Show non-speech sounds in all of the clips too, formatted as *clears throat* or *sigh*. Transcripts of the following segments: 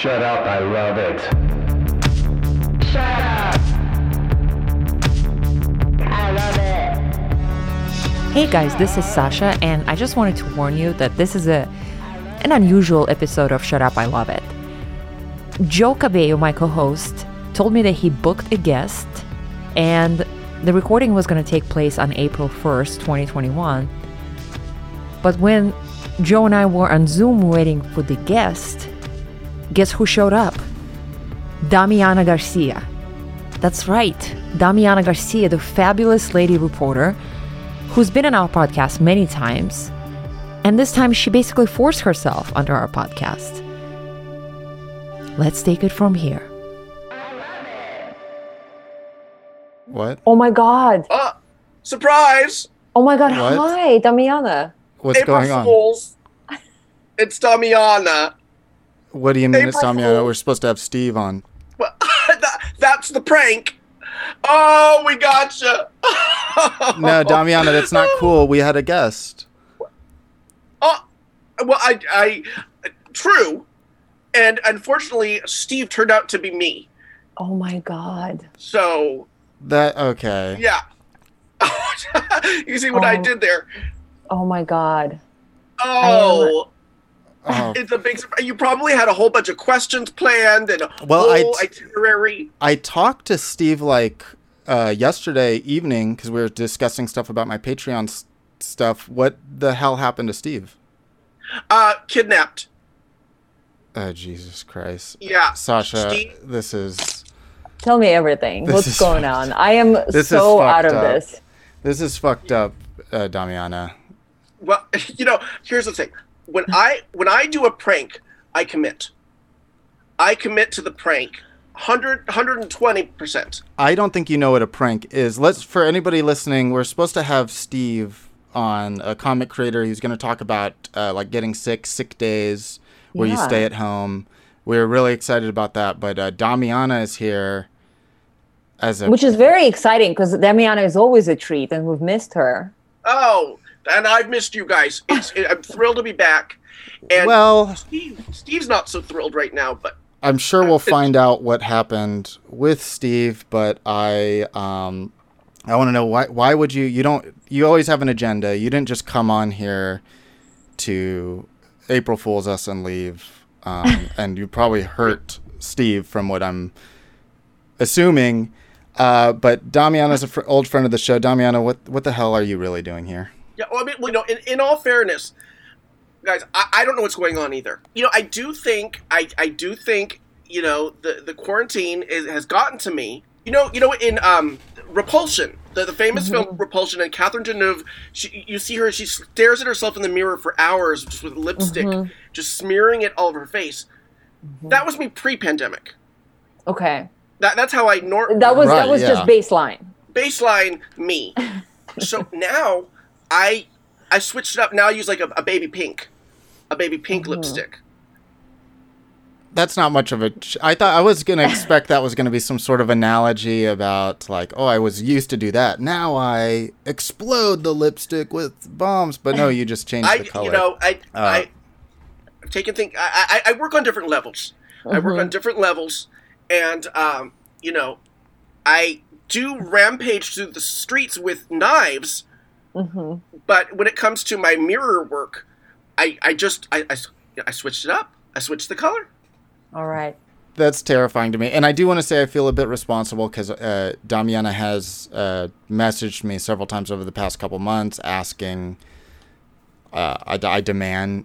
Shut up, I love it. Shut up. I love it. Hey guys, this is Sasha, and I just wanted to warn you that this is a an unusual episode of Shut Up, I Love It. Joe Cabello, my co-host, told me that he booked a guest, and the recording was going to take place on April 1st, 2021. But when Joe and I were on Zoom waiting for the guest, guess who showed up? Damiana Garcia. That's right, Damiana Garcia, the fabulous lady reporter who's been on our podcast many times. And this time she basically forced herself onto our podcast. Let's take it from here. What? Oh my god. Uh, surprise! Oh my god. What? Hi, Damiana. What's April going on? Fools. It's Damiana. What do you mean it's April Damiana? Fool. We're supposed to have Steve on. Well, *laughs* that, that's the prank. Oh, we gotcha. *laughs* No, Damiana, that's not cool. We had a guest. Oh, well, I, I, true, and unfortunately, Steve turned out to be me. Oh my god. So That okay. yeah, *laughs* you see what I Oh. did there? Oh my god. Oh, Oh, it's a big surprise. You probably had a whole bunch of questions planned and a Well, I whole t- itinerary. I talked to Steve like uh, yesterday evening because we were discussing stuff about my Patreon s- stuff. What the hell happened to Steve? Uh, kidnapped. Oh Jesus Christ, Yeah, Sasha, Steve- this is Tell me everything. This What's going fucked- on? I am is so out of up. this. this is fucked up, uh, Damiana. Well, *laughs* you know, here's the thing. When I when I do a prank, I commit. I commit to the prank 100 120%. I don't think you know what a prank is. Let's for anybody listening, we're supposed to have Steve on a comic creator. He's going to talk about uh, like getting sick, sick days where you stay at home. We're really excited about that. But uh, Damiana is here as a Which is very exciting because Damiana is always a treat and we've missed her. Oh, and I've missed you guys. It's, I'm thrilled to be back. And well. Steve, Steve's not so thrilled right now, but I'm sure we'll *laughs* find out what happened with Steve, but I um I want to know why why would you you don't you always have an agenda. You didn't just come on here to April Fools us and leave. Um, *laughs* and you probably hurt Steve from what I'm assuming. Uh, but Damiana's an fr- old friend of the show. Damiana, what what the hell are you really doing here? Yeah, well, I mean, well, you know, in, in all fairness, guys, I, I don't know what's going on either. You know, I do think I, I do think you know the the quarantine is, has gotten to me. You know, you know, in um Repulsion, the, the famous mm-hmm. film Repulsion, and Catherine Deneuve, she, you see her, she stares at herself in the mirror for hours, just with lipstick, mm-hmm. just smearing it all over her face. Mm-hmm. That was me pre-pandemic. Okay. That that's how I nor That was Right, that was just baseline. baseline me. *laughs* so now I I switched it up. Now I use like a, a baby pink, a baby pink lipstick. That's not much of a. Ch- I thought I was gonna expect that was gonna be some sort of analogy about like, oh, I was used to do that. Now I explode the lipstick with bombs, but no, you just changed I the color. you know I Uh, I I've taken thing. I, I I work on different levels. I work on different levels, and um you know I do rampage through the streets with knives. Hmm But when it comes to my mirror work, I I just I I, I switched it up. I switched the color. All right. That's terrifying to me, and I do want to say I feel a bit responsible because uh, Damiana has uh, messaged me several times over the past couple months asking. Uh, I, I demand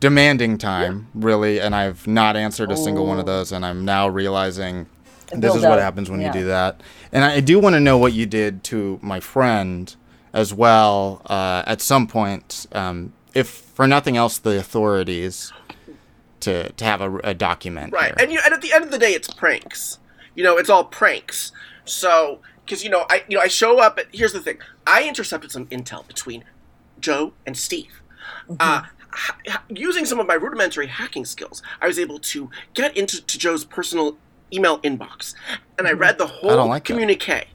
demanding time really, and I've not answered a single one of those, and I'm now realizing this build is what happens when yeah. you do that. And I do want to know what you did to my friend as well uh, at some point, um, if for nothing else, the authorities to to have a, a document. Right. here. And you and at the end of the day it's pranks. You know, it's all pranks. So because you know, I you know, I show up at here's the thing. I intercepted some intel between Joe and Steve. Uh, ha- ha- using some of my rudimentary hacking skills, I was able to get into to Joe's personal email inbox, and I read the whole don't like that. communique.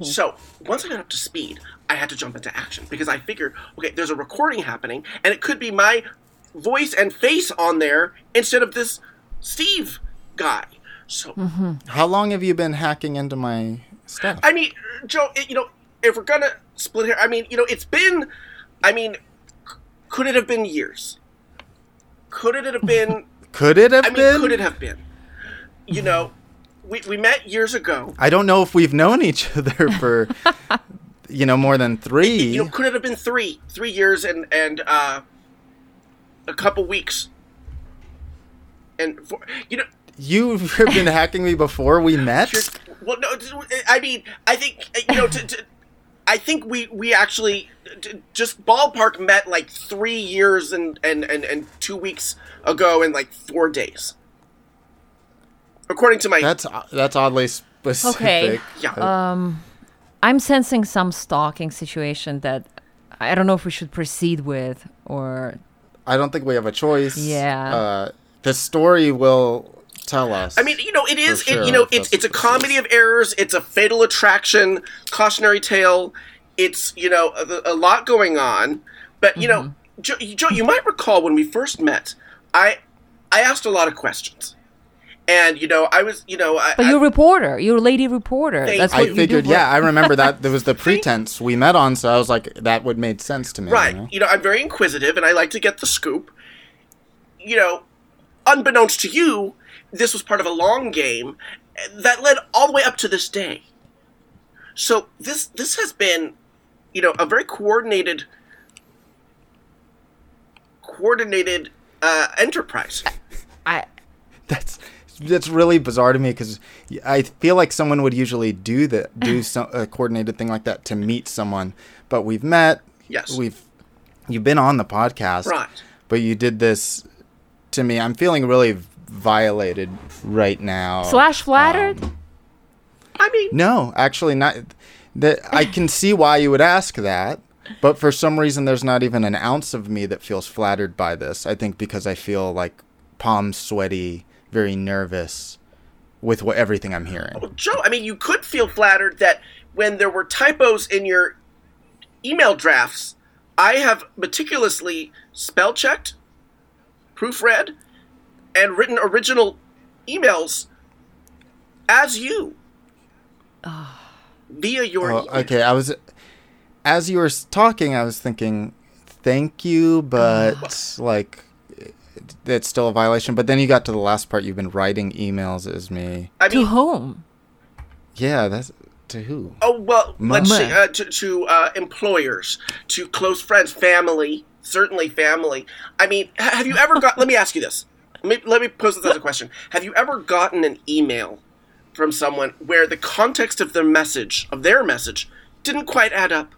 So once I got up to speed, I had to jump into action because I figured, okay, there's a recording happening, and it could be my voice and face on there instead of this Steve guy. So How long have you been hacking into my stuff? I mean, Joe, it, you know, if we're gonna split here, I mean, you know, it's been, I mean, c- could it have been years? Could it have been? *laughs* could it have I mean, been? could it have been? You know, we we met years ago. I don't know if we've known each *laughs* other for, you know, more than three. You know, could it have been three three years and and uh, a couple weeks? And for, you know, You've *laughs* been hacking me before we met. Well, no, I mean, I think you know. To, to, I think we we actually just ballpark met like three years and and and and two weeks ago in like four days, according to my. That's that's oddly specific. Okay. Yeah. Uh, I'm sensing some stalking situation that I don't know if we should proceed with or I don't think we have a choice. Yeah. Uh, the story will tell us. I mean, you know, it is. Sure, it, you know, it's it's a comedy of errors. It's a fatal attraction, cautionary tale. It's you know a, a lot going on, but you Mm-hmm. know, Joe, Joe, you might recall when we first met, I I asked a lot of questions, and you know, I was you know, I, But you're a reporter. You're a lady reporter. Thank That's you. what I you figured, do. yeah, I remember that. There was the *laughs* pretense we met on, so I was like, that would make sense to me. you Right. know? You know, I'm very inquisitive and I like to get the scoop. You know, unbeknownst to you, this was part of a long game that led all the way up to this day. So this this has been, you know, a very coordinated coordinated uh, enterprise. I, That's that's really bizarre to me because I feel like someone would usually do that, do *laughs* some a coordinated thing like that to meet someone. But we've met. Yes. We've you've been on the podcast. Right. But you did this to me. I'm feeling really violated right now. slash flattered. Um, I mean, No, actually not. That I *laughs* can see why you would ask that, but for some reason there's not even an ounce of me that feels flattered by this. I think because I feel like palms sweaty, very nervous with what everything I'm hearing. Well, Joe, I mean, you could feel flattered that when there were typos in your email drafts, I have meticulously spell checked, proofread, and written original emails as you. Ah. Via your Oh, okay, I was as you were talking, I was thinking, thank you, but *sighs* like it's still a violation. But then you got to the last part. You've been writing emails as me. I to whom? Yeah, that's to who? oh well, let's Mama. see, uh, to, to uh, employers, to close friends, family, certainly family. I mean, have you ever got? let me ask you this. Let me let me pose this as a question. Have you ever gotten an email from someone where the context of their message, of their message, didn't quite add up,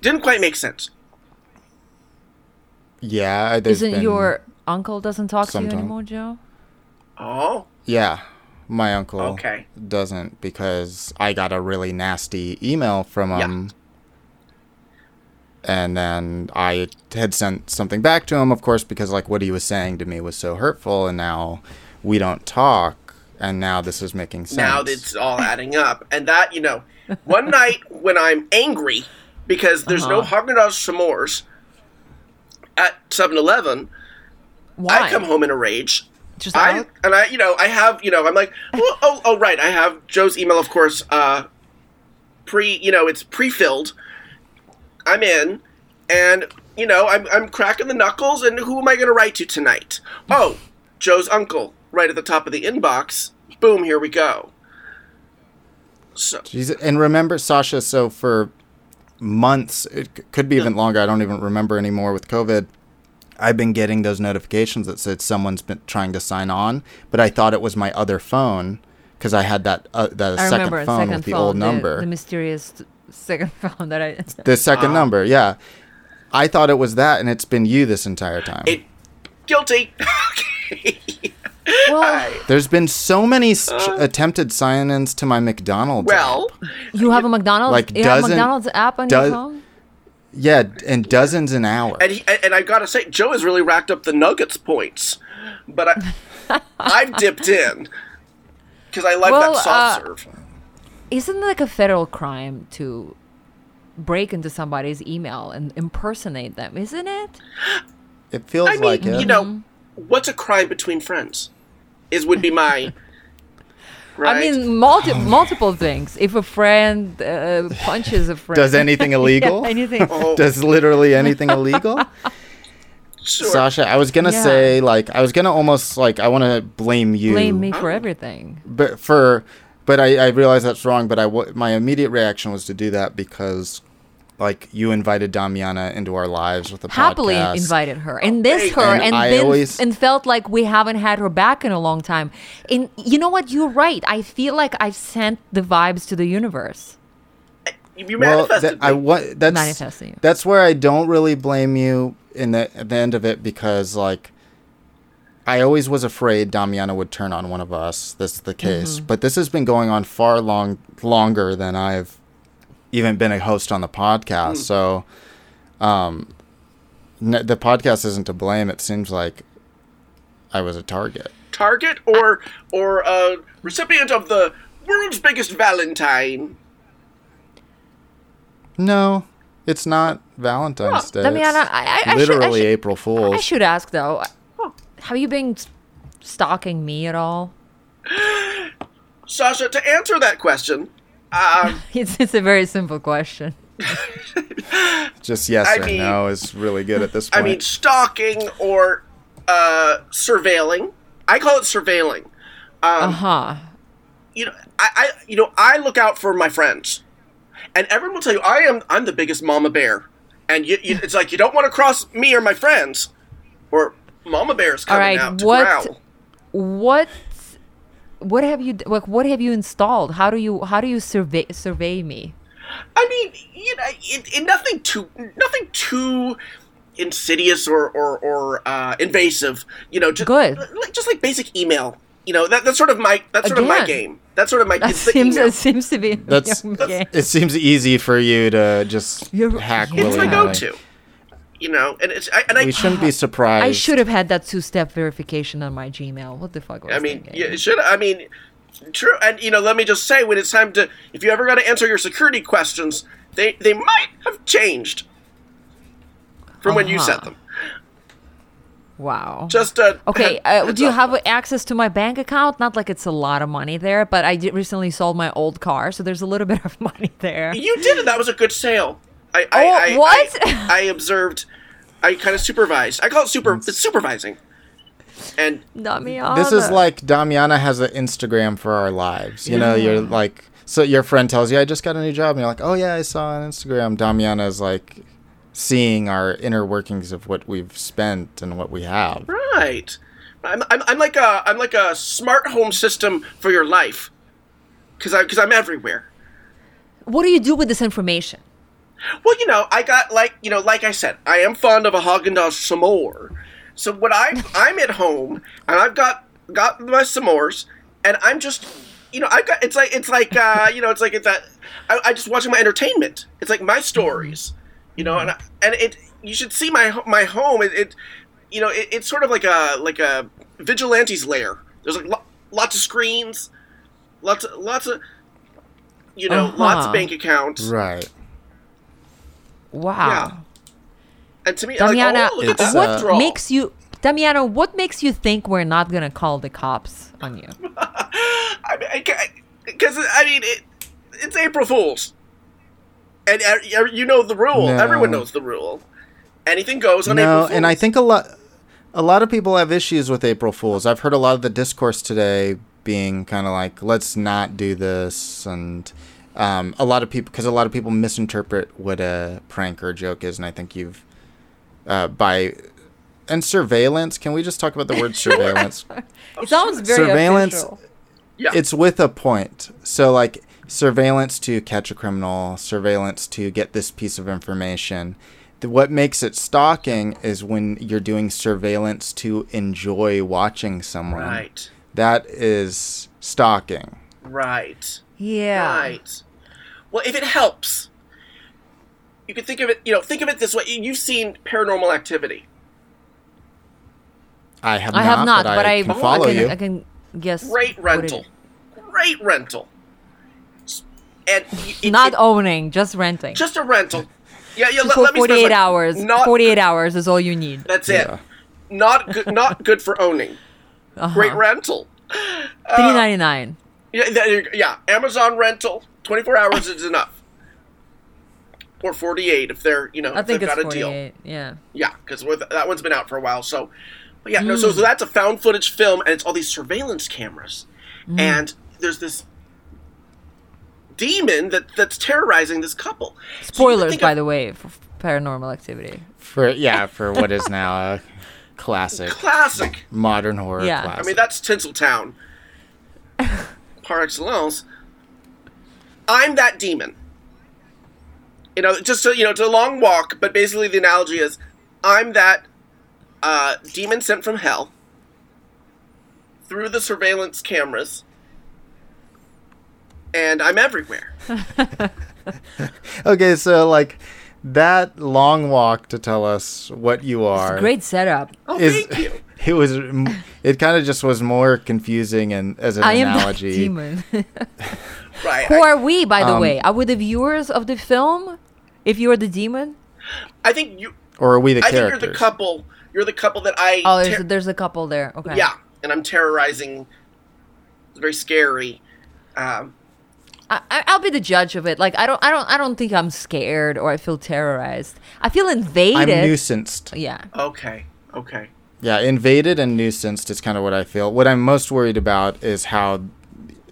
didn't quite make sense? Yeah, there's Isn't been- your uncle doesn't talk to you anymore, Joe? Oh, Yeah, my uncle Okay. doesn't because I got a really nasty email from Yeah. him. And then I had sent something back to him, of course, because like what he was saying to me was so hurtful, and now we don't talk, and now this is making sense. now it's all adding up, and that you know, one *laughs* night when I'm angry because there's no Uh-huh. Haagen Dazs s'mores at 7-Eleven, Why? I come home in a rage. Just I out? and I, you know, I have, you know, I'm like, oh, oh, oh, right. I have Joe's email, of course, uh, pre, you know, it's pre-filled. I'm in, and you know, I'm I'm cracking the knuckles, and who am I going to write to tonight? Oh, Joe's uncle, right at the top of the inbox. Boom, here we go. So Jesus. And remember, Sasha, so for months, it could be even longer, I don't even remember anymore with COVID. I've been getting those notifications that said someone's been trying to sign on, but I thought it was my other phone because I had that uh, the I second phone second with the phone, old the- number. The, mysterious second *laughs* phone that I. *laughs* The second Ah. number, yeah. I thought it was that, and it's been you this entire time. it guilty. *laughs* okay. well, There's been so many s- attempted sign-ins to my McDonald's. Uh. Well, app. you have a McDonald's. Like you have a dozen- McDonald's app on does- your phone. Yeah, and dozens an hour. and he, and I gotta say, Joe has really racked up the Nuggets points, but I *laughs* I've dipped in because I like Well, that soft uh, serve. Isn't it like a federal crime to break into somebody's email and impersonate them? Isn't it? It feels I mean, like it. you know, what's a crime between friends? is would be my. *laughs* Right. I mean, multi- multiple things. If a friend uh, punches a friend, Does anything *laughs* illegal? Yeah, anything. *laughs* Oh, Does literally anything illegal? *laughs* sure. Sasha, I was gonna Yeah. say like I was gonna almost like I want to blame you, Blame me Oh. for everything. but for but I, I realize that's wrong. But I w- my immediate reaction was to do that because like you invited Damiana into our lives with the Happily podcast. invited her and oh, this hey. her And and, I then always- and felt like we haven't had her back in a long time. And you know what? You're right. I feel like I've sent the vibes to the universe. You well, that, I me. wa- that's Manifesting you. that's where I don't really blame you in the at the end of it because like I always was afraid Damiana would turn on one of us. This is the case, mm-hmm. but this has been going on far long longer than I've even been a host on the podcast. So, um, n- the podcast isn't to blame. It seems like I was a target. target or or a recipient of the world's biggest Valentine. No, it's not Valentine's Day. Damiana, It's I- I- I should- I literally should- April Fool's. I should ask though. Have you been stalking me at all? *gasps* Sasha, to answer that question, um, *laughs* It's it's a very simple question. *laughs* Just yes I or mean- no is really good at this point. I mean stalking or uh, surveilling. I call it surveilling. Uh Um, huh. you know, I, I you know I look out for my friends, and everyone will tell you I am I'm the biggest mama bear, and you, you, it's like you don't want to cross me or my friends, or mama bear's All coming right, out to what- growl. What what have you like? What have you installed? How do you how do you survey survey me? I mean, you know, it, it, nothing too nothing too insidious or or, or uh, invasive. You know, just Good. like, just like basic email. You know, that, that's sort of my that's sort of my game. That's sort of my That it's seems email. it seems to be That's- okay. it seems easy for you to just You're- hack yeah. It's willy my go-to. You know, and it's I, and I shouldn't be surprised. I should have had that two step verification on my Gmail. What the fuck was I mean, thinking? yeah, it should I mean, true. And you know, let me just say, when it's time to, if you ever got to answer your security questions, they they might have changed from when you Uh-huh. sent them. Wow. Just uh, *laughs* Okay, head- *laughs* uh, do you up. have access to my bank account? Not like it's a lot of money there, but I did recently sold my old car, so there's a little *laughs* bit of money there. You did it. That was a good sale. I, Oh, I, I, what? I, I observed. I kind of supervised. I call it super. It's supervising. And Not me. This is like Damiana has an Instagram for our lives. You know, you're mm. like, so your friend tells you, I just got a new job. And you're like, oh, yeah, I saw on Instagram. Damiana is like seeing our inner workings of what we've spent and what we have. right, I'm, I'm, I'm like a I'm like a smart home system for your life. Because I because I'm everywhere. What do you do with this information? Well, you know, I got like you know, like I said, I am fond of a Haagen Dazs s'more. So when I *laughs* I'm at home and I've got got my s'mores and I'm just you know I've got it's like it's like uh, you know it's like it's that I, I just watching my entertainment. It's like my stories, you know, and I, and it you should see my my home. It, it you know it, it's sort of like a like a vigilante's lair. There's like lo- lots of screens, lots of lots of you know lots Uh-huh. of bank accounts. Right. Wow. Yeah. And to me, Damiana, like, oh, look at It's, that what uh, makes you Damiana, what makes you think we're not gonna call the cops on you? *laughs* I mean, because I mean, it, it's April Fools, and uh, you know the rule. No. Everyone knows the rule. Anything goes on no, April Fools. and I think a lot, a lot of people have issues with April Fools. I've heard a lot of the discourse today being kind of like, let's not do this, and um, a lot of people because a lot of people misinterpret what a prank or a joke is, and I think you've uh, by and surveillance. Can we just talk about the word *laughs* surveillance? It sounds very Surveillance- official. yeah, it's with a point. So like surveillance to catch a criminal, surveillance to get this piece of information. The- What makes it stalking is when you're doing surveillance to enjoy watching someone. right, That is stalking. right, Yeah. right. Well, if it helps, you can think of it. You know, think of it this way. You- You've seen Paranormal Activity. I have I not, have not, but, but I, I, can follow I can, you. I can guess. Great rental. Great rental. And it- Not it- owning, just renting. just a rental. Yeah, yeah. Just Let, for let me 48 specify. hours. Not 48 hours is all you need. That's Yeah. it. Not good. Not good for owning. Uh-huh. Great rental. Three ninety nine. Yeah, yeah. Amazon rental, twenty four hours is enough, or forty eight if they're you know I think they've it's got a forty deal. Yeah. Yeah, because that one's been out for a while. So, but yeah, no. Mm. So, so that's a found footage film, and it's all these surveillance cameras, Mm. and there's this demon that that's terrorizing this couple. Spoilers, by the way, for Paranormal Activity. For yeah, for what is now a classic Classic. modern horror Yeah. I classic. I mean, that's Tinseltown *laughs* par excellence. I'm that demon. You know, just so you know, it's a long walk, but basically the analogy is, I'm that uh, demon sent from hell through the surveillance cameras, and I'm everywhere. *laughs* *laughs* okay, so like that long walk to tell us what you are. Great setup. Oh, Is thank you. It was it kind of just was more confusing and as an I am analogy. demon. *laughs* Right. Who I, are we, by the Um, way? Are we the viewers of the film? If you are the demon? I think you. Or are we the I think you're the couple. You're the couple that I. Oh, there's, ter- a, there's a couple there. Okay. yeah, and I'm terrorizing. It's very scary. Um, I, I- I'll be the judge of it. Like I don't, I don't, I don't think I'm scared or I feel terrorized. I feel invaded. I'm invaded. nuisanced. yeah. okay. Okay. Yeah, invaded and nuisanced is kind of what I feel. What I'm most worried about is how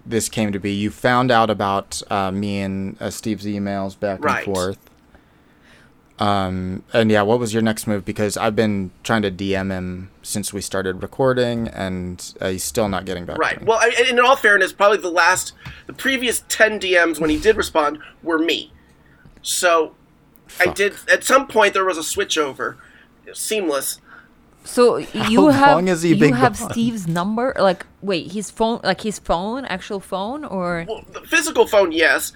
this came to be. You found out about uh, me and uh, Steve's emails back Right. and forth. Um, and yeah, what was your next move? Because I've been trying to DM him since we started recording, and uh, he's still not getting back. Right. Well, I, in all fairness, probably the last, the previous ten DMs when he did respond were me. So, I did. At some point, there was a switch over, seamless. So *laughs* you have long has he you been have gone? Steve's number? Like wait, his phone, like his phone, actual phone, or Well, the physical phone, yes.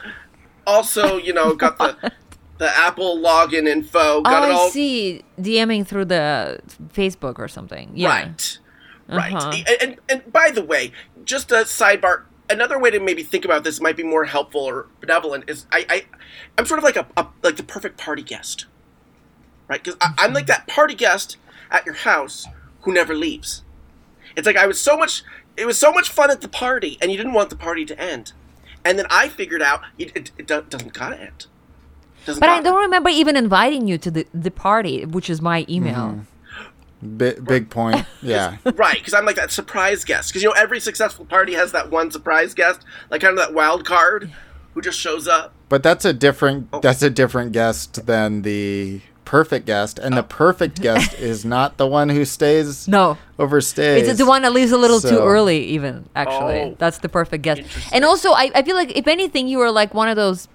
Also, you know, got the *laughs* the Apple login info. oh, Got it I see, DMing through the Facebook or something. Yeah. Right. Right. Uh-huh. And, and and by the way, just a sidebar. Another way to maybe think about this might be more helpful or benevolent is I, I I'm sort of like a, a like the perfect party guest, right? Because I'm like that party guest at your house who never leaves. It's like I was so much it was so much fun at the party, and you didn't want the party to end, and then I figured out it, it, it do- doesn't gotta end. Doesn't But I gotta- don't remember even inviting you to the, the party, which is my email. Mm-hmm. Bi- big point. *laughs* Yeah. Right, because I'm like that surprise guest. Because you know, every successful party has that one surprise guest, like kind of that wild card who just shows up. But that's a different Oh. that's a different guest than the perfect guest, and the perfect oh. guest is *laughs* not the one who stays No. overstays. It's the one that leaves a little too early, even actually. Oh. That's the perfect guest. And also, I, I feel like if anything, you are like one of those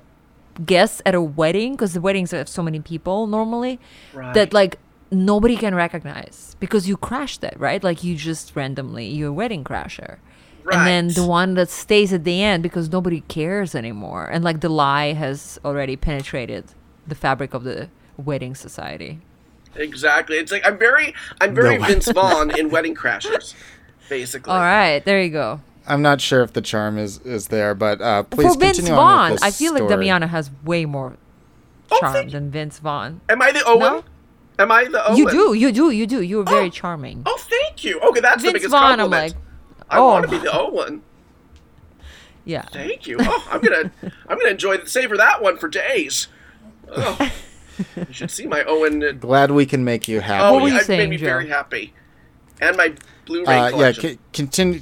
guests at a wedding because the weddings have so many people normally Right. that like nobody can recognize because you crashed it, right? Like you just randomly, you're a wedding crasher. And then the one that stays at the end because nobody cares anymore. And like the lie has already penetrated the fabric of the wedding society. Exactly. It's like I'm very, I'm very No. Vince Vaughn in *laughs* Wedding Crashers, basically. All right, there you go. I'm not sure if the charm is is there, but uh, please For Vince continue Vaughn, on with this I feel like story. Damiana has way more Oh, charm thank you. than Vince Vaughn. Am I the Owen? No? Am I the Owen? You do, you do, you do. You are very Oh. charming. Oh, thank you. Okay, that's the Vince biggest Vaughn, I'm compliment. like, I oh. want to be the Owen. yeah. Thank you. Oh, I'm gonna, I'm gonna enjoy savor that one for days. *laughs* Oh, you should see my Owen. *laughs* Glad we can make you happy. Oh, What were you yeah, saying, made me Joe? very happy. And my Blu-ray uh, yeah, c- continue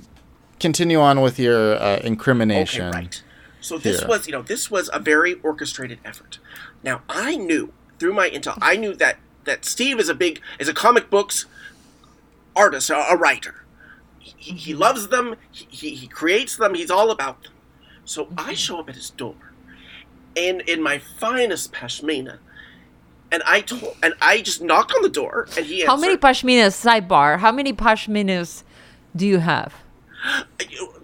continue on with your uh, incrimination. Okay, right. So this here. was, you know, this was a very orchestrated effort. Now I knew through my intel, I knew that that Steve is a big is a comic books artist, a, a writer. He, he loves them. He, he, he creates them. He's all about them. So I show up at his door, and in my finest pashmina, and I told and I just knock on the door, and he How many answered. pashminas, sidebar, how many pashminas do you have?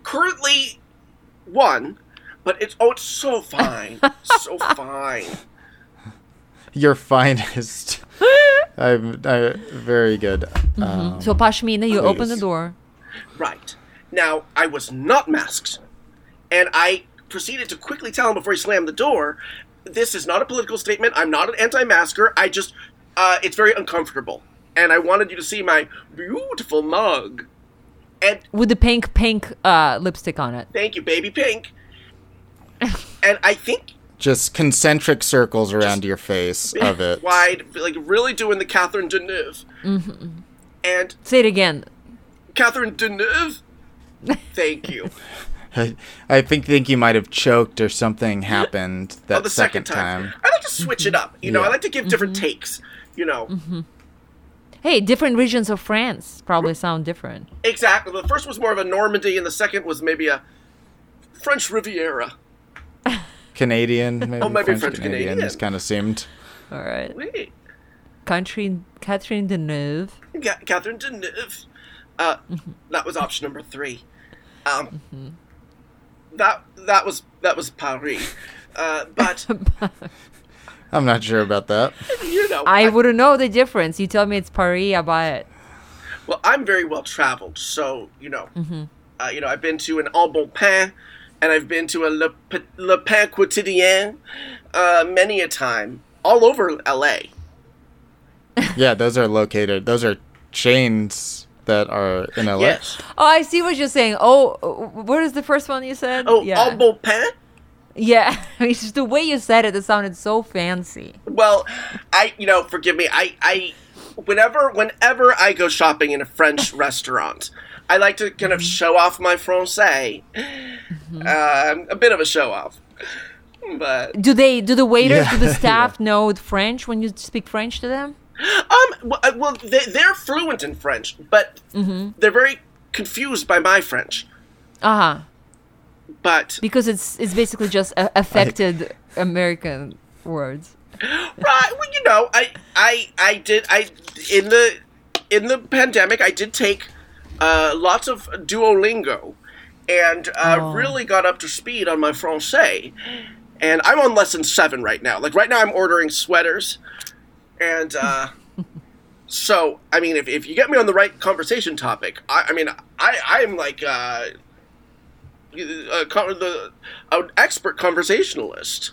currently one, but it's oh, it's so fine, so *laughs* fine. Your finest. *laughs* I'm I, very good. Um, So pashmina, you open the door. Right. Now, I was not masked, and I proceeded to quickly tell him before he slammed the door this is not a political statement. I'm not an anti masker. I just, uh, it's very uncomfortable. And I wanted you to see my beautiful mug. and With the pink pink uh, lipstick on it. thank you, baby pink. and I think Just concentric circles around your face of it. wide, like really doing the Catherine Deneuve. Mm-hmm. And Say it again. Catherine Deneuve. Thank you. *laughs* I, *laughs* I think think you might have choked or something happened that oh, the second, time. I like to switch it up. You know, I like to give different takes. You know, Hey, different regions of France probably sound different. exactly. The first was more of a Normandy, and the second was maybe a French Riviera. *laughs* Canadian, *laughs* maybe, Oh, maybe French, French Canadian. Canadian. Just kind of seemed. All right. Wait, Country Catherine Deneuve. Ca- Catherine Deneuve. Uh, that was option number three. Um, that that was that was Paris. Uh, but *laughs* I'm not sure about that. you know, I wouldn't know the difference. You tell me it's Paris, I buy it. Well, I'm very well traveled, so you know, uh, you know, I've been to an Au Bon Pain, and I've been to a Le, P- Le Pain Quotidien, uh, many a time, all over L.A. Yeah, those are located. Those are chains that are in LA. Yes. Oh, I see what you're saying. Oh, what is the first one you said? Oh, yeah. Au Bon Pain. yeah. *laughs* it's just the way you said it. It sounded so fancy. Well, I, you know, forgive me. I, I, whenever, whenever I go shopping in a French *laughs* restaurant, I like to kind of show off my français. Uh, I'm a bit of a show off, but Do they? Do the waiters? Yeah, Do the *laughs* staff know French when you speak French to them? Um, well, uh, they, they're fluent in French, but they're very confused by my French. Uh huh. But Because it's it's basically just a- affected American words. right, well, you know, I, I, I did, I in the in the pandemic, I did take uh, lots of Duolingo, and uh, Oh. really got up to speed on my français. And I'm on lesson seven right now. Like right now, I'm ordering sweaters, and uh, so I mean, if, if you get me on the right conversation topic, I, I mean, I I'm like uh, a, con- the an expert conversationalist.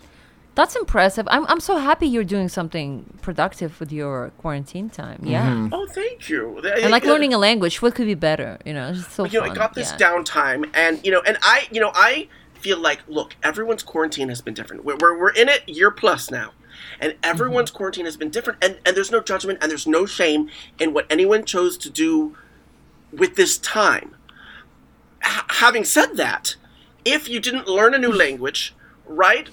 That's impressive. I'm I'm so happy you're doing something productive with your quarantine time. Yeah. Oh, thank you. And like learning a language, what could be better? You know, it's just so you know. I got this yeah. downtime, and you know, and I, you know, I feel like, look, everyone's quarantine has been different. We're we're, we're in it year plus now, and everyone's Mm-hmm. quarantine has been different, and and there's no judgment and there's no shame in what anyone chose to do with this time. H- having said that, if you didn't learn a new *laughs* language, write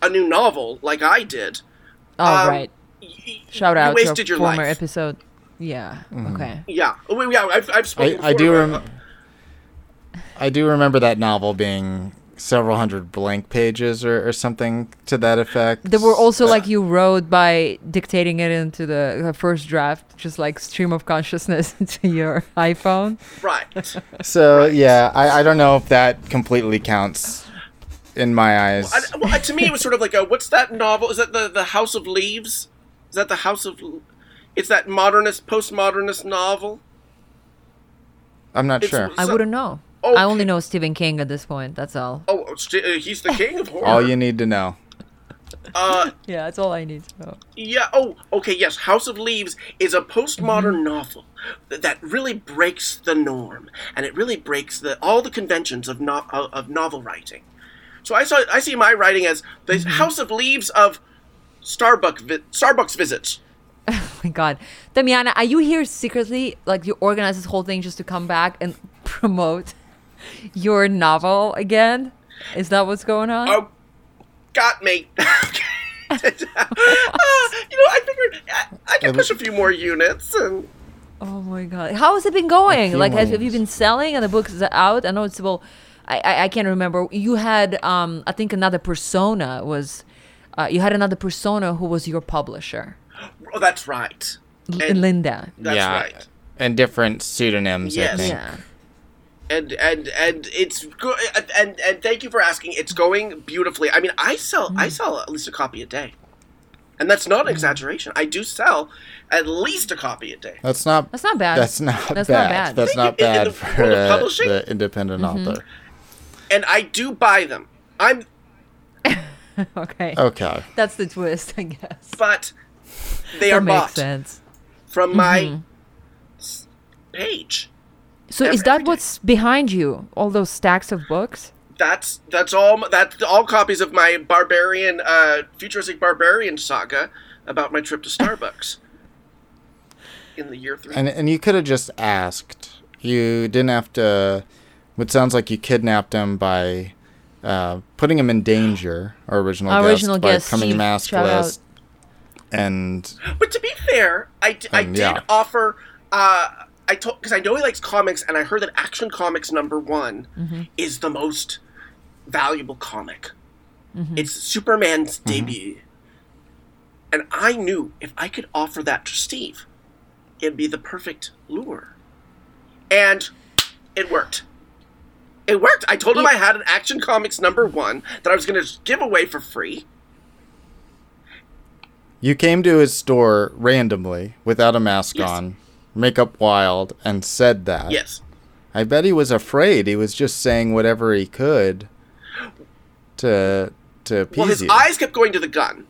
a new novel like I did, Oh um, right. y- Shout you out wasted to your former life. episode. Yeah. Okay. Yeah, well, yeah, I've, I've spoken. I before do about- rem- I do remember that novel being several hundred blank pages or, or something to that effect. There were also uh, like you wrote by dictating it into the, the first draft, just like stream of consciousness *laughs* into your iPhone. right. So yeah, I, I don't know if that completely counts in my eyes. I, well, to me, it was sort of like a what's that novel? Is that the the House of Leaves? Is that the House of? It's that modernist, postmodernist novel. I'm not It's- sure. I wouldn't know. Okay. I only know Stephen King at this point. That's all. Oh, it's- uh, he's the king of horror. All you need to know. Uh, *laughs* Yeah, that's all I need to know. yeah. Oh, okay. Yes, House of Leaves is a postmodern novel that, that really breaks the norm, and it really breaks the all the conventions of no, of, of novel writing. So I saw I see my writing as the House of Leaves of Starbucks vi- Starbucks visits. *laughs* Oh my god. Damiana, are you here secretly? Like you organize this whole thing just to come back and *laughs* promote your novel again? Is that what's going on? Oh, got me. Uh, *laughs* you know, I figured I, I could push a few more units, and Oh my god, how has it been going? Like, more have, have you been selling and the book is out? I know it's well, I, I I can't remember. You had um I think another persona was, uh, you had another persona who was your publisher, oh, that's right. L- Linda. That's yeah, right. and different pseudonyms. Yes. I think. Yeah. And and and it's good. And and thank you for asking. It's going beautifully. I mean, I sell I mm. sell at least a copy a day, and that's not an mm. exaggeration. I do sell at least a copy a day. That's not. That's not bad. That's not That's bad. not bad. That's not In- in bad the for world of uh, publishing? the independent mm-hmm. author. And I do buy them. I'm *laughs* Okay. Okay. That's the twist, I guess. but they that are makes bought sense. from my mm-hmm. page. So Every- is that what's behind you? All those stacks of books? That's that's all. m- That's all copies of my barbarian, uh, futuristic barbarian saga about my trip to *laughs* Starbucks in the year three. And and you could have just asked. You didn't have to. It sounds like you kidnapped him by uh, putting him in danger. Our original Our guest original by guest, becoming Steve, shout out. maskless. And But to be fair, I, d- I Um, did yeah. offer. Uh, I told because I know he likes comics, and I heard that Action Comics number one Mm-hmm. is the most valuable comic. It's Superman's debut, and I knew if I could offer that to Steve, it'd be the perfect lure, and it worked. It worked. I told him I had an Action Comics number one that I was going to give away for free. you came to his store randomly without a mask Yes. on, makeup wild, and said that. Yes. I bet he was afraid. He was just saying whatever he could to to appease Well, his you. eyes kept going to the gun.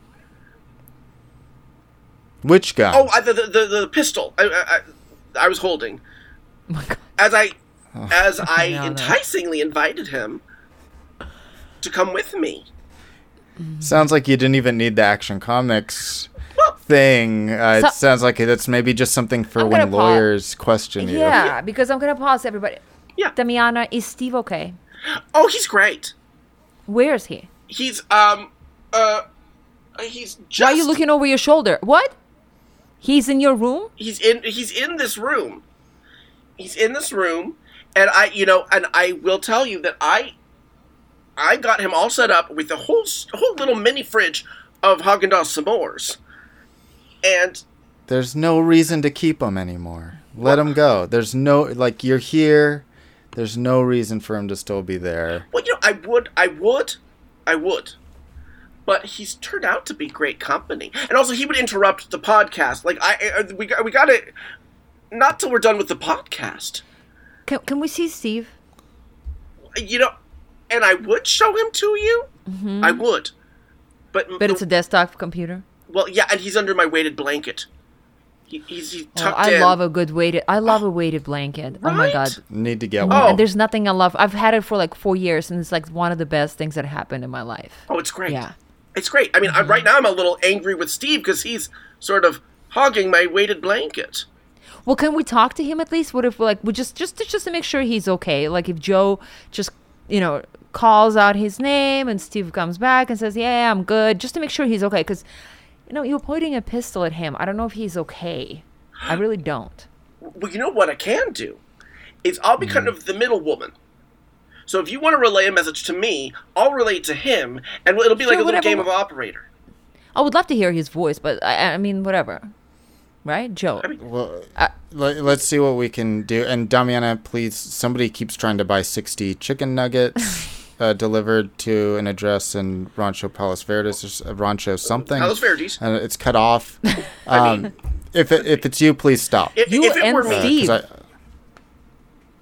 Which gun? Oh, I, the, the the the pistol I, I, I, I was holding Oh *laughs* my god. as I oh. as *laughs* I No, no. enticingly invited him to come with me. Sounds like you didn't even need the Action Comics thing. Uh, So- it sounds like that's maybe just something for I'm when gonna pause. lawyers question you. Yeah, because I'm gonna pause everybody. Yeah. Damiana, is Steve okay? Oh, he's great. Where is he? He's um uh he's just Why are you looking over your shoulder? What? He's in your room? he's in he's in this room. He's in this room and I you know and I will tell you that I I got him all set up with a whole whole little mini fridge of Haagen-Dazs s'mores. And There's no reason to keep him anymore. Let him go. There's no like you're here. There's no reason for him to still be there. Well, you know, I would, I would, I would. But he's turned out to be great company, and also he would interrupt the podcast. Like I, I we got, we got to, not till we're done with the podcast. Can, can we see Steve? You know, and I would show him to you. I would, but Mm-hmm. But it's a desktop computer. Well, yeah, and he's under my weighted blanket. He, he's, he's Oh, I in. love a good weighted. I love a weighted blanket. Oh my god. Need to get one. Oh. one. And there's nothing I love. I've had it for like four years, and it's like one of the best things that happened in my life. oh, it's great. Yeah. It's great. I mean, I, right mm-hmm. now I'm a little angry with Steve because he's sort of hogging my weighted blanket. Well, can we talk to him at least? What if like we just just just to make sure he's okay? Like if Joe just you know calls out his name and Steve comes back and says, "Yeah, I'm good," just to make sure he's okay. Because you know you're pointing a pistol at him. I don't know if he's okay. I really don't. Well, you know what I can do? Is I'll be kind mm. of the middle woman. So if you want to relay a message to me, I'll relay it to him, and it'll be like a little whatever. game of operator. I would love to hear his voice, but I, I mean, whatever. Right, Joe? I mean, Well, let, us see what we can do. And Damiana, please, somebody keeps trying to buy 60 chicken nuggets *laughs* uh, delivered to an address in Rancho Palos Verdes, or uh, Rancho something. Palos Verdes. And it's cut off. *laughs* Um, if, it, if it's you, please stop. If, You if it were and me, Uh, Steve. 'cause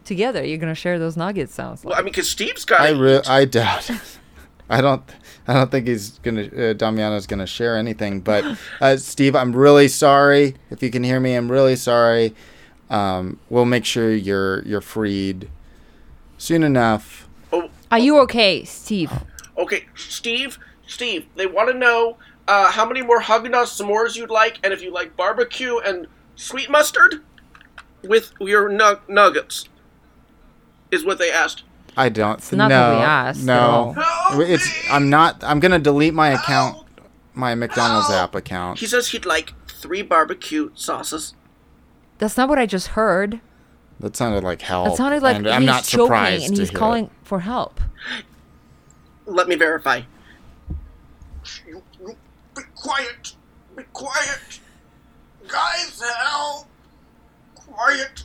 Together, you're gonna share those nuggets. Sounds like. well, I mean, because Steve's got. I, I, re- I doubt. *laughs* I don't. I don't think he's gonna. Uh, Damiana's gonna share anything. But uh, Steve, I'm really sorry. If you can hear me, I'm really sorry. Um, we'll make sure you're you're freed soon enough. Are you okay, Steve? okay, Steve. Steve, they want to know uh, how many more Haagen-Dazs s'mores you'd like, and if you like barbecue and sweet mustard with your nu- nuggets. Is what they asked. I don't. It's not no, what we asked No, all. it's. I'm not. I'm gonna delete my account, my McDonald's Help. app account. He says he'd like three barbecue sauces. That's not what I just heard. That sounded like hell. That sounded like and he's I'm not choking surprised and he's calling it. For help. Let me verify. You, you, be quiet. Be quiet. Guys, help. Quiet.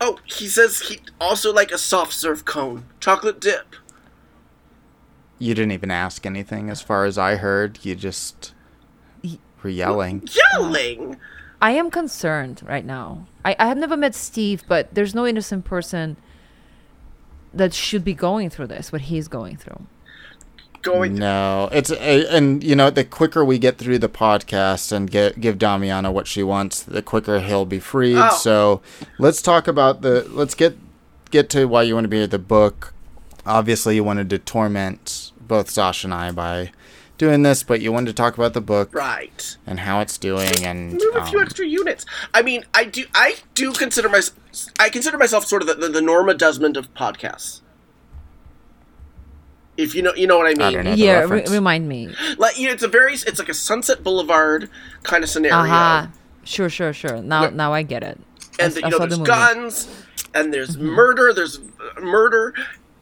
Oh, he says he'd also like a soft serve cone. Chocolate dip. You didn't even ask anything, as far as I heard. You just were yelling. Yelling. I am concerned right now. I, I have never met Steve, but there's no innocent person that should be going through this, what he's going through. going. No, it's a, and you know the quicker we get through the podcast and get give Damiana what she wants, the quicker he'll be freed. Oh. So let's talk about the let's get get to why you want to be here. The book, obviously, you wanted to torment both Sasha and I by doing this, but you wanted to talk about the book Right. and how it's doing and Move a few um, extra units. I mean, I do. I do consider myself. I consider myself sort of the, the, the Norma Desmond of podcasts. If you know, you know what I mean. I don't know. yeah, re- reference. remind me. Like, you know, it's a very, it's like a Sunset Boulevard kind of scenario. Aha. Sure, sure, sure. Now, Where- now I get it. And s- the, I you know, saw the there's guns, and there's murder, there's uh, murder,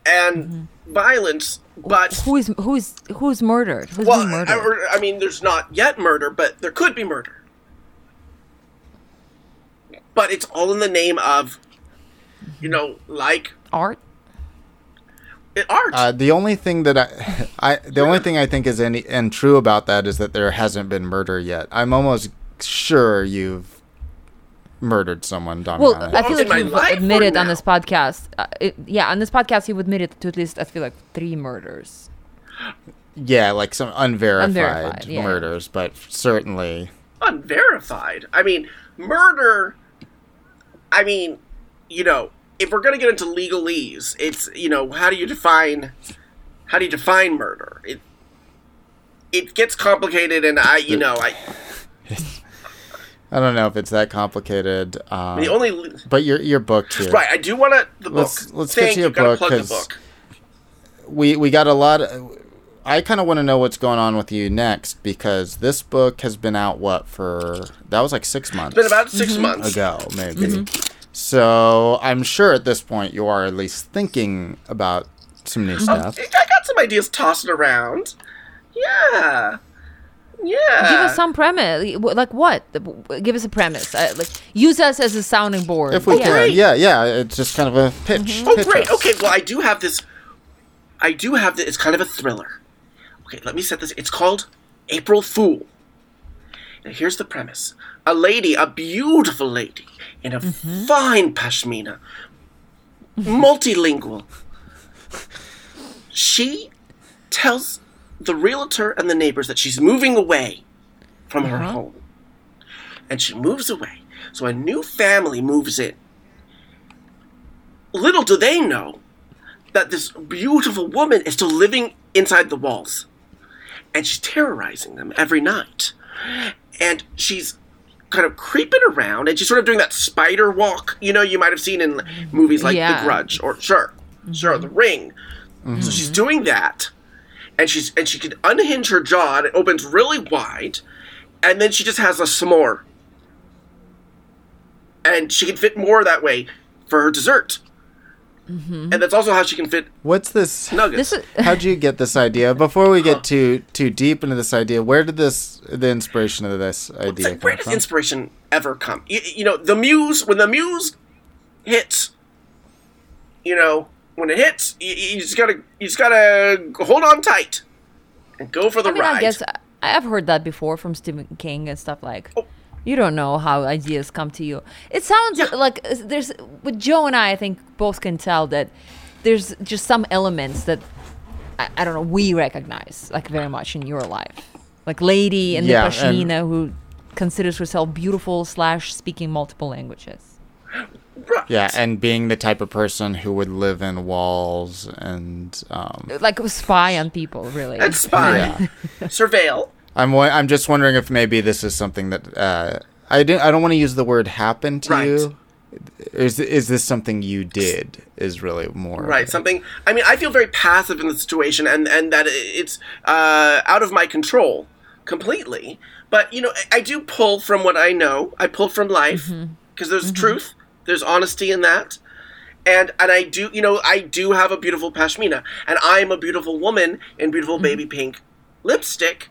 and violence. But Who is who's who's murdered? Who's well, being I, murdered? or- I mean, there's not yet murder, but there could be murder. But it's all in the name of, you know, like Art? art. Uh, the only thing that I, *laughs* I the only thing I think is any and true about that is that there hasn't been murder yet. I'm almost sure you've murdered someone, Damiana. Well, I feel like my you've admitted on this podcast. Uh, it, yeah, on this podcast, you admitted to at least I feel like three murders. yeah, like some unverified, Unverified, yeah. murders, but certainly. unverified. I mean, murder. I mean, you know, if we're gonna get into legalese, it's you know, how do you define, how do you define murder? It it gets complicated, and I, you know, I *laughs* I don't know if it's that complicated. Um, the only but you're you're booked here. right. I do want to the book. Let's- let's get Thank to you. your Gotta book, plug the 'cause- book. we we got a lot. Of, I kind of want to know what's going on with you next because this book has been out what for that was like six months. It's been about 6 mm-hmm. months. ago, maybe. Mm-hmm. So I'm sure at this point you are at least thinking about some new um, stuff. I got some ideas tossing around. Yeah. Yeah. Give us some premise. Like what? Give us a premise. Uh, like use us as a sounding board. If we yeah. can, great. yeah, yeah. It's just kind of a pitch. Oh, pitch great. us. Okay, well, I do have this. I do have this. It's kind of a thriller. Okay, let me set this. It's called April Fool. Now, here's the premise a lady, a beautiful lady, in a fine pashmina, multilingual. She tells the realtor and the neighbors that she's moving away from her uh-huh. home. And she moves away. So a new family moves in. Little do they know that this beautiful woman is still living inside the walls. And she's terrorizing them every night. And she's kind of creeping around and she's sort of doing that spider walk, you know, you might have seen in movies like Yeah. The Grudge or sure, sure, The mm-hmm. Ring. So mm-hmm. she's doing that. And she's and she can unhinge her jaw and it opens really wide. And then she just has a s'more. And she can fit more that way for her dessert. Mm-hmm. And that's also how she can fit What's this? nuggets. This is *laughs* How'd you get this idea? Before we get too too deep into this idea, where did this the inspiration of this It's idea the come greatest from? inspiration ever come. You, you know, the muse, when the muse hits, you know, when it hits, you, you just gotta, you just gotta hold on tight and go for the I mean, ride. I guess I- I've heard that before from Stephen King and stuff like. Oh. You don't know how ideas come to you. It sounds like uh, there's with Joe and I. I think both can tell that there's just some elements that I, I don't know we recognize like very much in your life, like lady and Yeah, the and- Pashmina who considers herself beautiful slash speaking multiple languages. Right. Yeah, and being the type of person who would live in walls and um, Like spy on people, really. and spy, yeah. *laughs* surveil. I'm wa- I'm just wondering if maybe this is something that uh, I didn't I don't want to use the word happen to Right. you. Is is this something you did? Is really more Right, something. I mean, I feel very passive in the situation, and and that it's uh, out of my control completely. But you know, I, I do pull from what I know. I pull from life because there's truth, there's honesty in that, and and I do, you know, I do have a beautiful pashmina, and I'm a beautiful woman in beautiful mm-hmm. baby pink lipstick,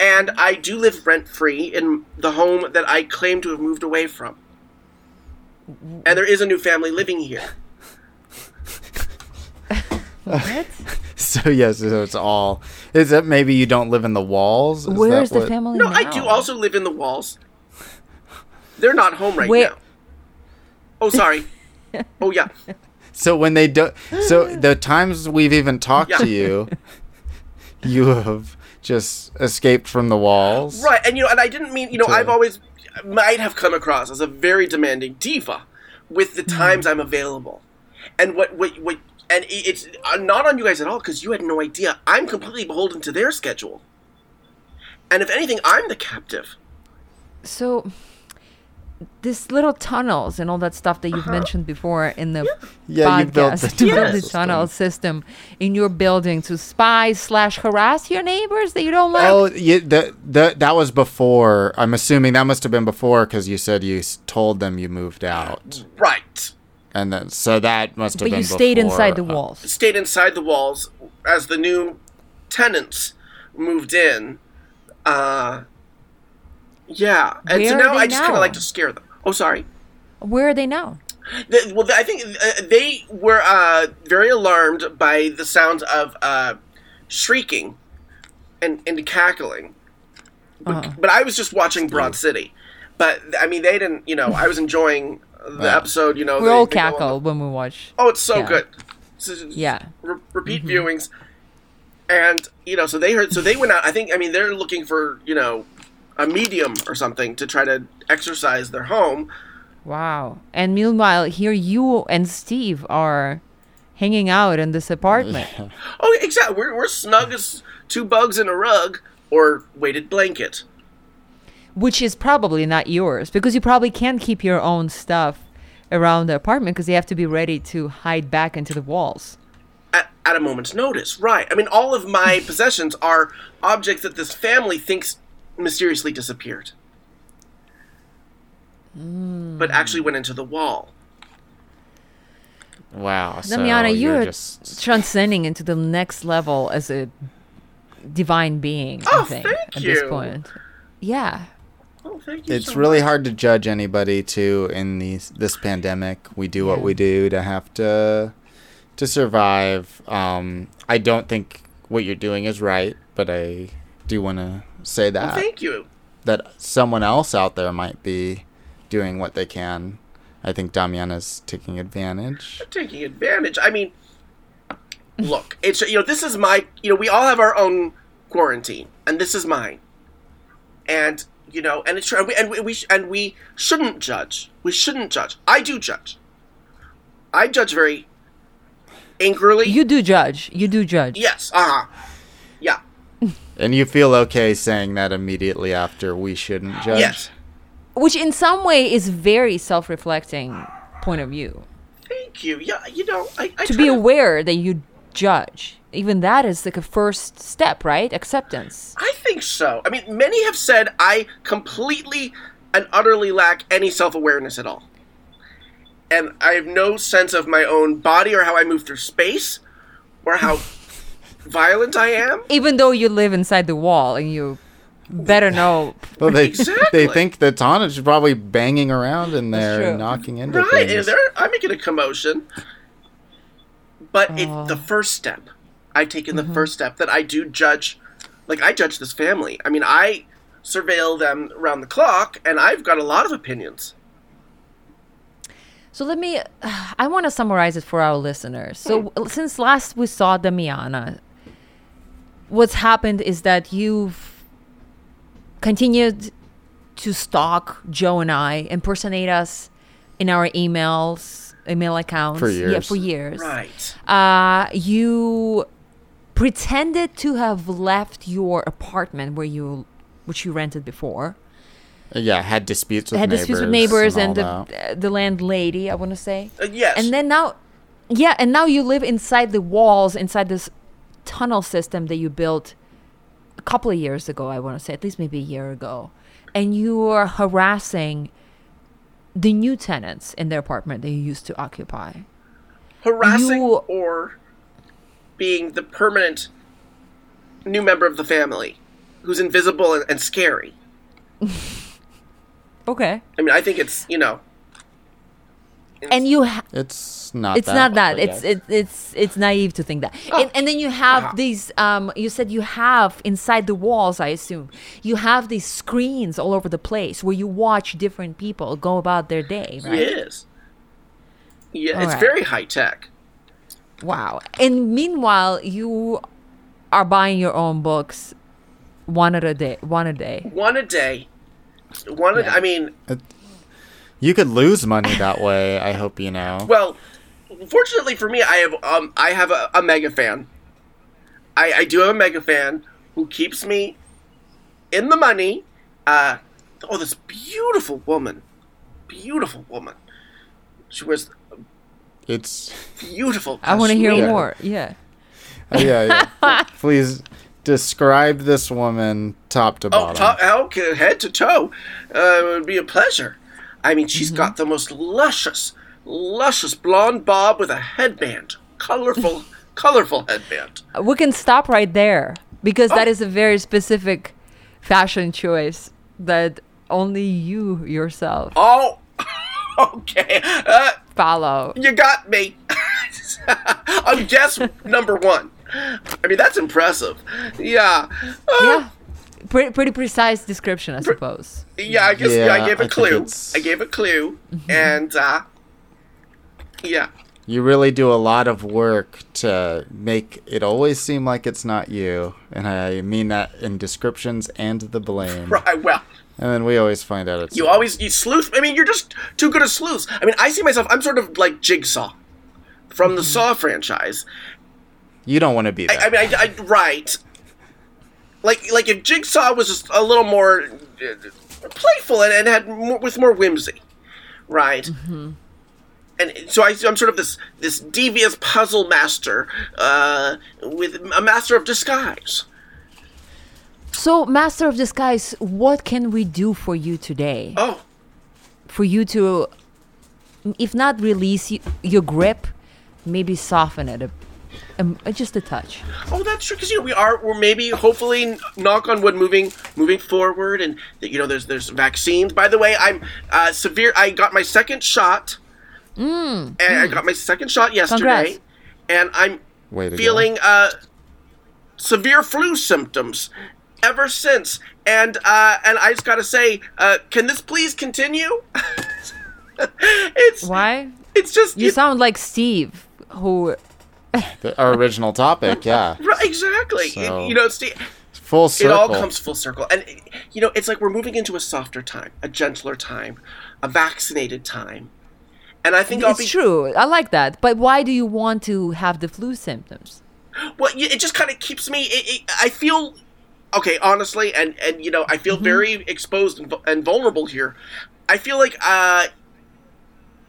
and I do live rent free in the home that I claim to have moved away from. And there is a new family living here. what? *laughs* So yes, so it's all. Is it maybe you don't live in the walls? Is Where's that the what- family No, now? I do also live in the walls. They're not home right Where- now. Oh, sorry. oh, yeah. *laughs* So when they do, so the times we've even talked Yeah. to you, you have just escaped from the walls. Right, and you know, and I didn't mean, you know, To- I've always might have come across as a very demanding diva with the Hmm. times I'm available, and what what what, and it's uh, not on you guys at all because you had no idea. I'm completely beholden to their schedule, and if anything, I'm the captive. So, this little tunnels and all that stuff that you've mentioned before in the Yeah, you built podcast, the *laughs* you built tunnel the system. tunnel system in your building to spy slash harass your neighbors that you don't like. Oh, yeah, the, the, that was before. I'm assuming that must have been before because you said you told them you moved out, Right, and then so that must have but been. you stayed before, inside the uh, walls. stayed inside the walls as the new tenants moved in. Uh, yeah, and so Where are now I just kind of like to scare them. Oh, sorry. Where are they now? The, well, I think uh, they were uh, very alarmed by the sounds of uh, shrieking and, and cackling. But, Uh-huh. but I was just watching Broad City. But I mean, they didn't. You know, I was enjoying the Yeah. episode. You know, We they- all they go cackle when we watch. oh, it's so Yeah. good. It's- it's- Yeah. Mm-hmm. repeat viewings, and you know, so they heard. So they went out. I think. I mean, they're looking for you know a medium or something to try to exorcise their home. Wow. And meanwhile, here you and Steve are hanging out in this apartment. *laughs* Oh, exactly. We're, we're snug as two bugs in a rug or weighted blanket. which is probably not yours because you probably can't keep your own stuff around the apartment because you have to be ready to hide back into the walls. At, at a moment's notice, right? I mean, all of my *laughs* possessions are objects that this family thinks mysteriously disappeared, but actually went into the wall. Wow. So Damiana, you're, you're just. transcending into the next level as a divine being, I Oh, think, thank at this point. Yeah. Oh, thank you. It's so really much. hard to judge anybody too in these this pandemic. We do what we do to have to to survive. Um, I don't think what you're doing is right, but I do want to say Well, that thank you. that someone else out there might be doing what they can. I think Damiana's taking advantage. taking advantage. I mean, look, it's you know this is my you know we all have our own quarantine, and this is mine, and you know, and it's true, and we and we, we sh- and we shouldn't judge. We shouldn't judge. I do judge. I judge very angrily. You do judge. You do judge. yes. Uh huh. Yeah. And you feel okay saying that immediately after we shouldn't judge? Yes. Which in some way is very self-reflecting point of view. Thank you. Yeah. You know, I, I To try be aware that you judge. Even that is like a first step, right? Acceptance. I think so. I mean, many have said I completely and utterly lack any self awareness at all. And I have no sense of my own body or how I move through space or how violent I am. Even though you live inside the wall and you better know *laughs* Well, they Exactly. they think the tonnage is probably banging around in there true. and knocking into Right. things. And there, I'm making a commotion. But Oh. it's the first step. I've taken the mm-hmm. first step that I do judge. Like, I judge this family. I mean, I surveil them around the clock, and I've got a lot of opinions. So let me. *sighs* I want to summarize it for our listeners. So hmm. since last we saw Damiana, what's happened is that you've continued to stalk Joe and I, impersonate us in our emails, email accounts. For years. Yeah, years. for years. Right. Uh, you pretended to have left your apartment where you, which you rented before. Yeah, had disputes with had neighbors. disputes with neighbors and, all the that. the landlady. I want to say. Uh, yes. And then now, yeah, and now you live inside the walls, inside this tunnel system that you built a couple of years ago. I want to say at least maybe a year ago, and you are harassing the new tenants in their apartment that you used to occupy. harassing You- or being the permanent new member of the family who's invisible and, and scary. *laughs* Okay. I mean, I think it's you know. And you, ha- It's not. it's that, not that it's yes. it, it's it's naive to think that. And, and then you have Ah. these. Um, you said you have inside the walls. I assume you have these screens all over the place where you watch different people go about their day. Right. Yes. Yeah, it's Alright. very high tech. Wow. And meanwhile, you are buying your own books one at a day, one a day. One a day. One. A, I mean, You could lose money that way. I hope you know. *laughs* well, fortunately for me, I have um I have a, a mega fan. I I do have a mega fan who keeps me in the money. Uh, oh, this beautiful woman, beautiful woman. She was It's beautiful. I want to hear Kashmir. more. Yeah. oh, yeah, yeah. *laughs* Please describe this woman top to Oh, bottom. top, okay, head to toe. Uh, it would be a pleasure. I mean, she's got the most luscious, luscious blonde bob with a headband. Colorful, *laughs* colorful headband. We can stop right there because Oh. that is a very specific fashion choice that only you yourself Oh, *laughs* okay. Uh, follow. you got me. *laughs* On guess number one. I mean, that's impressive. Yeah. Uh, Yeah. Pretty, pretty precise description, I suppose. Yeah, I guess yeah, I gave I a think clue. I gave a clue. And, uh, yeah. You really do a lot of work to make it always seem like it's not you, and I mean that in descriptions and the blame. *laughs* Right, well. And then we always find out it's You always you sleuth. I mean, you're just too good a sleuth. I mean, I see myself. I'm sort of like Jigsaw from the Saw franchise. you don't want to be that. I, I mean, I, I right. Like like if Jigsaw was just a little more uh, playful and, and had more, with more whimsy, right? And so I, I'm sort of this this devious puzzle master uh, with a master of disguise. So, Master of Disguise, what can we do for you today? Oh, For you to, if not release your grip, maybe soften it a, um, just a touch. Oh, that's true. Because you know we are we're maybe hopefully knock on wood moving moving forward, and you know there's there's vaccines. By the way, I'm uh, severe. I got my second shot, Mm. and I got my second shot yesterday, Congrats. and I'm Way feeling uh, severe flu symptoms ever since. And uh, and I just gotta say, uh, can this please continue? *laughs* it's Why? it's just You it- sound like Steve, who The- our original topic, yeah. *laughs* right, exactly. It- you know, it's the, Full circle. it all comes full circle and you know it's like we're moving into a softer time a gentler time a vaccinated time and i think i'll it's be true. I like that. But why do you want to have the flu symptoms? well it just kind of keeps me it, it, i feel okay honestly and and you know i feel Mm-hmm. very exposed and, and vulnerable here i feel like uh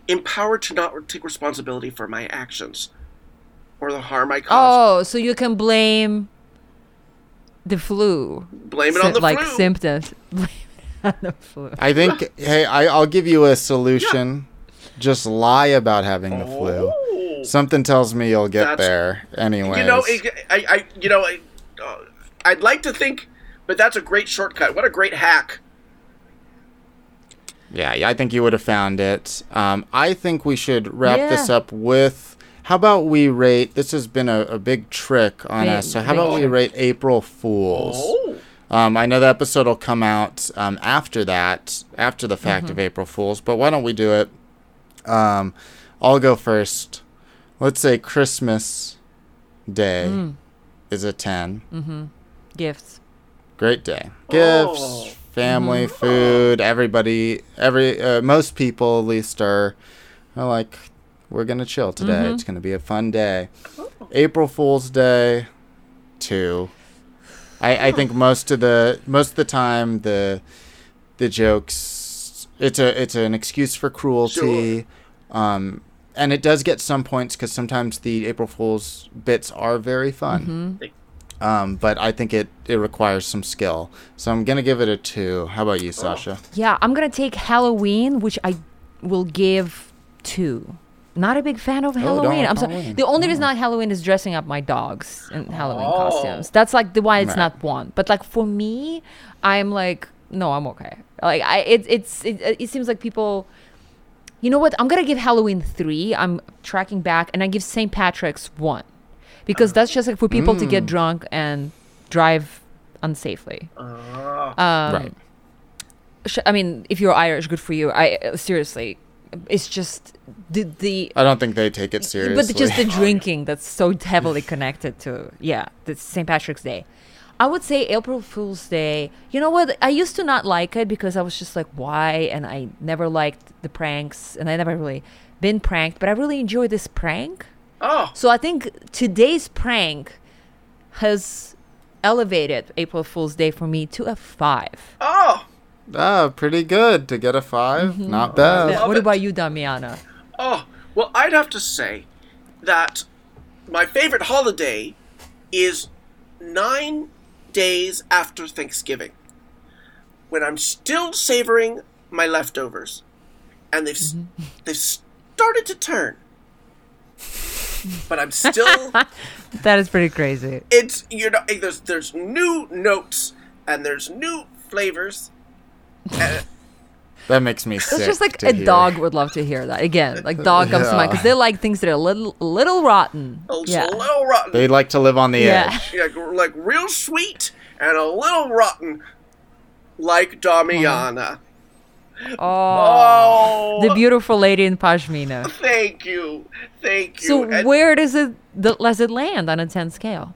empowered to not take responsibility for my actions or the harm i caused Oh, so you can blame the flu. blame it Sy- on the like flu symptoms. *laughs* Blame it on the flu. I think, *laughs* hey, I, I'll give you a solution. Just lie about having the flu. Oh. Something tells me you'll get That's- there anyway. You know, it, I, I, you know, I, uh, I'd like to think, but that's a great shortcut. What a great hack! Yeah, yeah, I think you would have found it. Um, I think we should wrap this up with. How about we rate? This has been a, a big trick on Big- us. So how about we rate April Fools? Oh, Um, I know the episode will come out um, after that, after the fact Mm-hmm. of April Fools. But why don't we do it? Um, I'll go first. Let's say Christmas Day Mm. is a ten. Gifts. Great day. Gifts, Oh. family, food. Everybody, every uh, most people at least are, are like, we're gonna chill today. It's gonna be a fun day. April Fool's Day, two. I, I think *gasps* most of the most of the time the the jokes it's a it's an excuse for cruelty. Um, and it does get some points because sometimes the April Fool's bits are very fun. Um, but I think it, it requires some skill. So I'm going to give it a two. How about you, Sasha? Yeah, I'm gonna take Halloween, which I will give two. Not a big fan of Halloween. like I'm sorry. Halloween. The only reason not Halloween is dressing up my dogs in Halloween Oh. costumes. That's like the why it's Right. not one. But like for me, I'm like, no, I'm okay. Like I, it, it's, it, it seems like people. You know what? I'm gonna give Halloween three. I'm tracking back, and I give St. Patrick's one, because that's just like for people to get drunk and drive unsafely. Um, right. I mean, if you're Irish, good for you. I uh, seriously, it's just the the I don't think they take it seriously. but just the drinking that's so heavily connected to yeah, the St. Patrick's Day. I would say April Fool's Day. You know what? I used to not like it because I was just like, why? And I never liked the pranks, and I never really been pranked. But I really enjoy this prank. Oh, So I think today's prank has elevated April Fool's Day for me to a five. oh, ah, pretty good to get a 5 Mm-hmm. Not bad. What about you, Damiana? oh. Well, I'd have to say that my favorite holiday is nine days after Thanksgiving, when I'm still savoring my leftovers, and they've s they've started to turn, but I'm still. *laughs* That is pretty crazy. it's you know there's there's new notes and there's new flavors. And, *laughs* That makes me sick. It's just like to a hear. dog would love to hear that. Again, like dog comes to mind because they like things that are a little, little rotten. it's Yeah. a little rotten. They like to live on the Yeah. edge. Yeah, like real sweet and a little rotten, like Damiana. Oh, Oh, the beautiful lady in pashmina. thank you, thank you. So And- where does it the, does it land on a ten scale?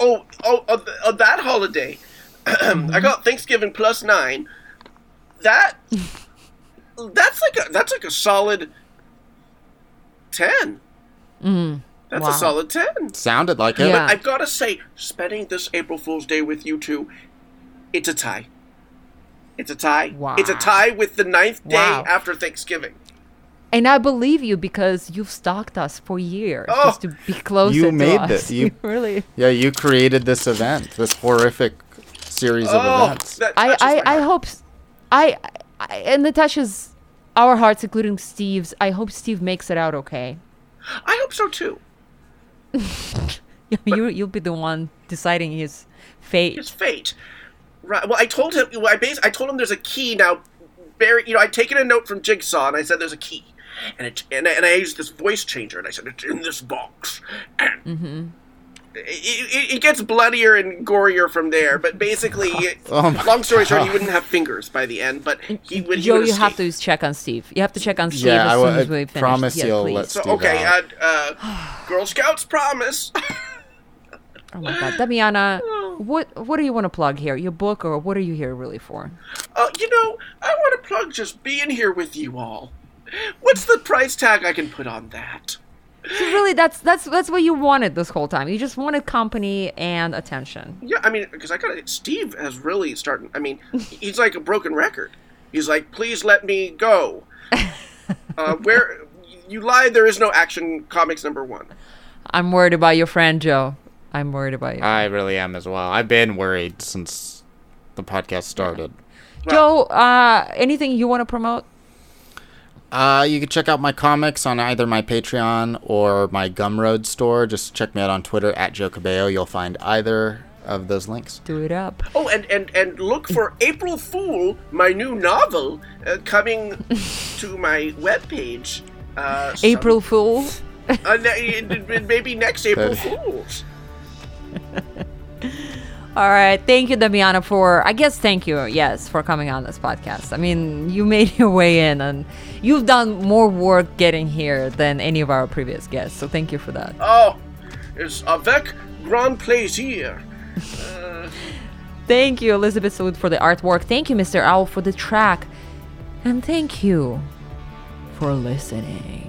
oh, oh, on, th- on that holiday, *clears throat* I got Thanksgiving plus nine. That that's like a that's like a solid ten. Mm, that's wow. a solid ten. Sounded like it. Yeah. I've got to say, spending this April Fool's Day with you two, it's a tie. It's a tie. Wow. It's a tie with the ninth day Wow. after Thanksgiving. And I believe you because you've stalked us for years Oh. just to be closer You to made us. this. *laughs* You- really. Yeah, you created this event, this horrific series of Oh, events. that I, I, I hope s- I, I and Natasha's our hearts including Steve's I hope Steve makes it out okay. I hope so too. *laughs* you you'll be the one deciding his fate. His fate. Right. Well, I told him. Well, I bas- I told him there's a key now. Barry, you know, I'd taken a note from Jigsaw and I said there's a key, and it and I, and I used this voice changer and I said it's in this box. And Mm-hmm. It, it, it gets bloodier and gorier from there, but basically, Oh long story short, he wouldn't have fingers by the end, but he would. he Joe, would you have to check on Steve. You have to check on Steve Yeah, as I soon will- as we I finish. promise yes, you'll please. let So Steve okay, out. uh, uh, Girl Scouts promise. *laughs* Oh my God, Damiana, what what do you want to plug here? Your book, or what are you here really for? Uh, you know, I want to plug just being here with you all. What's the price tag I can put on that? So really, that's that's that's what you wanted this whole time. You just wanted company and attention. Yeah, I mean, because I got to Steve has really started. I mean, he's like a broken record. He's like, please let me go. *laughs* Uh, where you lied, there is no action. Comics number one. I'm worried about your friend Joe. I'm worried about you. I really am as well. I've been worried since the podcast started. Joe, uh, anything you want to promote? Uh, you can check out my comics on either my Patreon or my Gumroad store. Just check me out on Twitter at Joe Cabello. You'll find either of those links. Do it up. Oh, and and and look for April Fool, my new novel, uh, coming *laughs* to my webpage. Uh, some- April Fool. uh, maybe next April That- Fools. *laughs* All right. Thank you, Damiana, for, I guess, thank you, yes, for coming on this podcast. I mean, you made your way in and you've done more work getting here than any of our previous guests. So thank you for that. Oh, it's avec grand plaisir. *laughs* Thank you, Elizabeth Sood, for the artwork. Thank you, Mr. Owl, for the track. And thank you for listening.